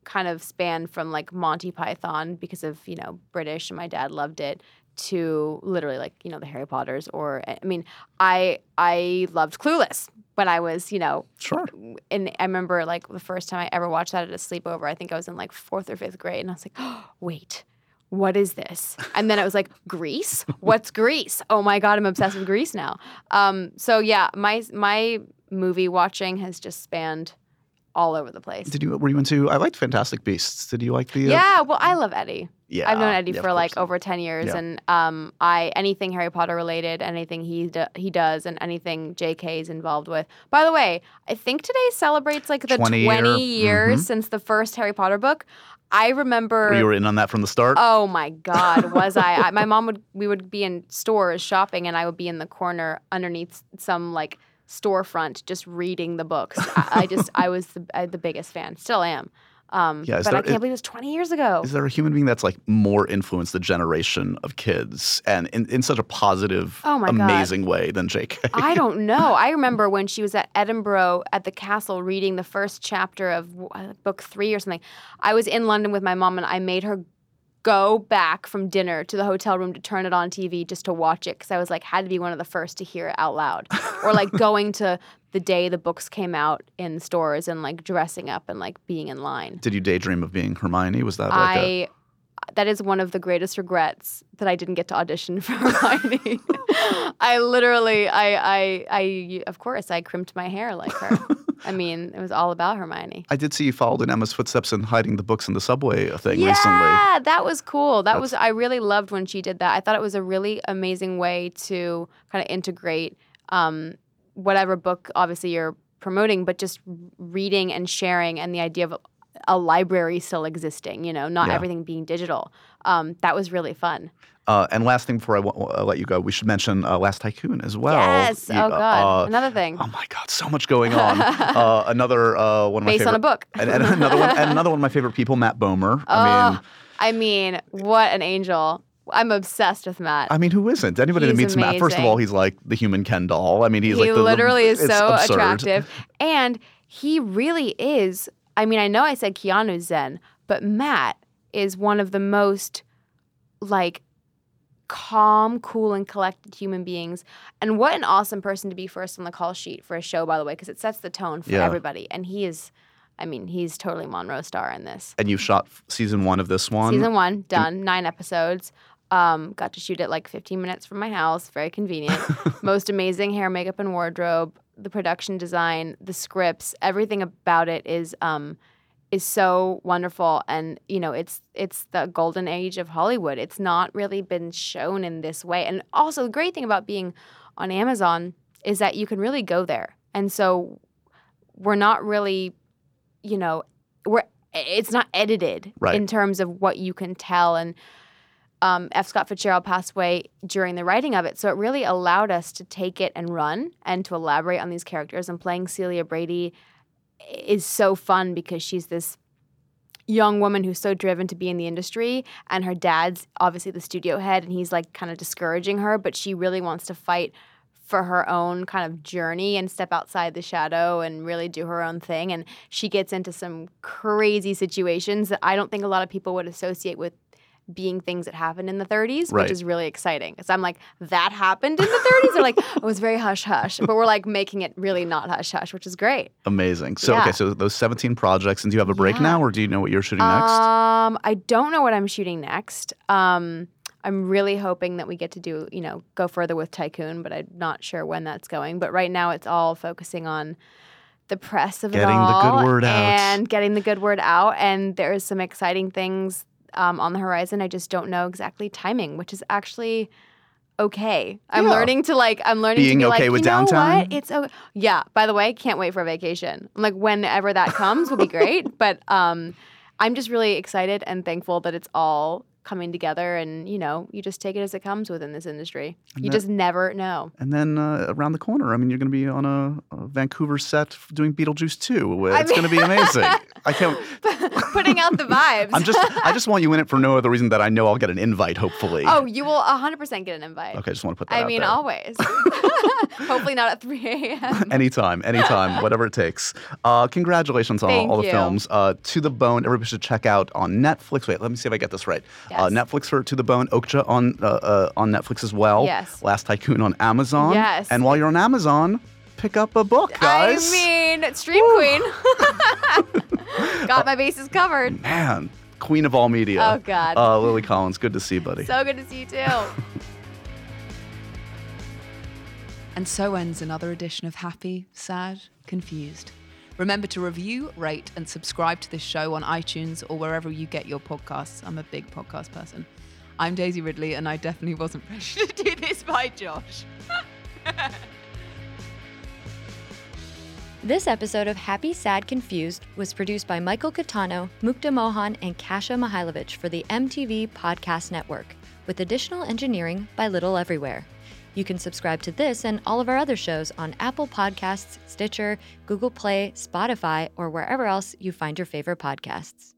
kind of spanned from like Monty Python because of you know British and my dad loved it to literally like you know the Harry Potters or I mean I I loved Clueless when I was you know Sure. and I remember like the first time I ever watched that at a sleepover I think I was in like fourth or fifth grade and I was like oh, wait what is this? And then it was like Grease. What's Grease? Oh my god, I'm obsessed with Grease now. Um, so yeah, my my movie watching has just spanned all over the place. Did you were you into? I liked Fantastic Beasts. Did you like the? uh, yeah, well, I love Eddie. Yeah. I've known Eddie yeah, for like over ten years, Yeah. and um, I anything Harry Potter related, anything he do, he does, and anything J.K. is involved with. By the way, I think today celebrates like the 20 twenty, year- years mhm. since the first Harry Potter book. I remember. you were in on that from the start. Oh my God, was I? I? My mom would. We would be in stores shopping, and I would be in the corner underneath some like storefront, just reading the books. I, I just, I was the, I, the biggest fan. Still am. Um, Yeah, but there- I can't is- believe it was 20 years ago. Is there a human being that's like more influenced the generation of kids and in, in such a positive, Oh my God. amazing way than J.K.? I don't know. I remember when she was at Edinburgh at the castle reading the first chapter of uh, book three or something. I was in London with my mom and I made her go back from dinner to the hotel room to turn it on TV just to watch it because I was like, had to be one of the first to hear it out loud. or like going to the day the books came out in stores and like dressing up and like being in line. Did you daydream of being Hermione? Was that like a I that is one of the greatest regrets that I didn't get to audition for Hermione. I literally, I, I, I, of course, I crimped my hair like her. I mean, it was all about Hermione. I did see you followed in Emma's footsteps and hiding the books in the subway thing yeah, recently. Yeah, that was cool. That was I really loved when she did that. I thought it was a really amazing way to kind of integrate um, whatever book obviously you're promoting, but just reading and sharing and the idea of a library still existing. You know, not Yeah. everything being digital. Um, that was really fun. Uh, and last thing before I w- uh, let you go, we should mention uh, Last Tycoon as well. yes. You- oh God. uh, Another thing. oh my God, so much going on. uh, another uh, one of my Based favorite. on a book. and, and another one, and another one of my favorite people, Matt Bomer. I mean, Oh, I mean, what an angel. I'm obsessed with Matt. I mean, who isn't? Anybody that He's meets Matt, first of all, he's like the human Ken doll. I mean, he's he like the, the- literally is so absurd. attractive. And he really is. I mean, I know I said Keanu's Zen, but Matt is one of the most like calm, cool, and collected human beings. And what an awesome person to be first on the call sheet for a show, by the way, because it sets the tone for Yeah. everybody. And he is, I mean, he's totally Monroe Stahr in this. And you shot season one of this one. Season one, done, nine episodes. Um, got to shoot it like 15 minutes from my house, very convenient. Most amazing hair, makeup, and wardrobe. The production design, the scripts, everything about it is um, is so wonderful. And you know, it's it's the golden age of Hollywood. It's not really been shown in this way. And also, the great thing about being on Amazon is that you can really go there. And so, we're not really, you know, we're it's not edited Right. in terms of what you can tell and um, F. Scott Fitzgerald passed away during the writing of it, so it really allowed us to take it and run and to elaborate on these characters. And playing Celia Brady is so fun because she's this young woman who's so driven to be in the industry, and her dad's obviously the studio head, and he's like kind of discouraging her, but she really wants to fight for her own kind of journey and step outside the shadow and really do her own thing. And she gets into some crazy situations that I don't think a lot of people would associate with being things that happened in the 30s, Right. which is really exciting. Because I'm like, that happened in the 30s? They're like, it was very hush hush. But we're like making it really not hush hush, which is great. Amazing. So Yeah. okay, so those 17 projects, and do you have a break Yeah. now, or do you know what you're shooting next? Um, I don't know what I'm shooting next. Um, I'm really hoping that we get to do, you know, go further with Tycoon, but I'm not sure when that's going. But right now, it's all focusing on the press of Getting it the good word out. and getting the good word out. And there's some exciting things um, on the horizon. I just don't know exactly timing, which is actually okay. I'm Yeah. learning to like. I'm learning Being to be okay like, with you know downtime? what? It's okay. Yeah. By the way, can't wait for a vacation. I'm like, whenever that comes, will be great. But um, I'm just really excited and thankful that it's all coming together, and you know, you just take it as it comes within this industry. And you that- just never know. And then uh, around the corner, I mean, you're going to be on a, a Vancouver set doing Beetlejuice 2. I It's going to be amazing. I can't. Putting out the vibes. I'm just. I just want you in it for no other reason that I know I'll get an invite. Hopefully. Oh, you will 100% get an invite. Okay, i just want to put that I mean, there. always. Hopefully not at 3 a.m. Anytime, anytime, whatever it takes. Uh, congratulations on Thank all the you. films. Uh, to the Bone, everybody should check out on Netflix. Wait, let me see if I get this right. Uh, Netflix for To the Bone, Okja on uh, uh, on Netflix as well. Yes. Last Tycoon on Amazon. Yes. And while you're on Amazon, pick up a book, guys. I mean, Stream Queen. Got my bases covered. Man, queen of all media. Oh, God. Uh, Lily Collins, good to see you, buddy. So good to see you too. And so ends another edition of Happy, Sad, Confused. Remember to review, rate, and subscribe to this show on iTunes or wherever you get your podcasts. I'm a big podcast person. I'm Daisy Ridley, and I definitely wasn't pressured to do this by Josh. This episode of Happy, Sad, Confused was produced by Michael Catano, Mukta Mohan, and Kasha Mihailovich for the MTV Podcast Network, with additional engineering by Little Everywhere. You can subscribe to this and all of our other shows on Apple Podcasts, Stitcher, Google Play, Spotify, or wherever else you find your favorite podcasts.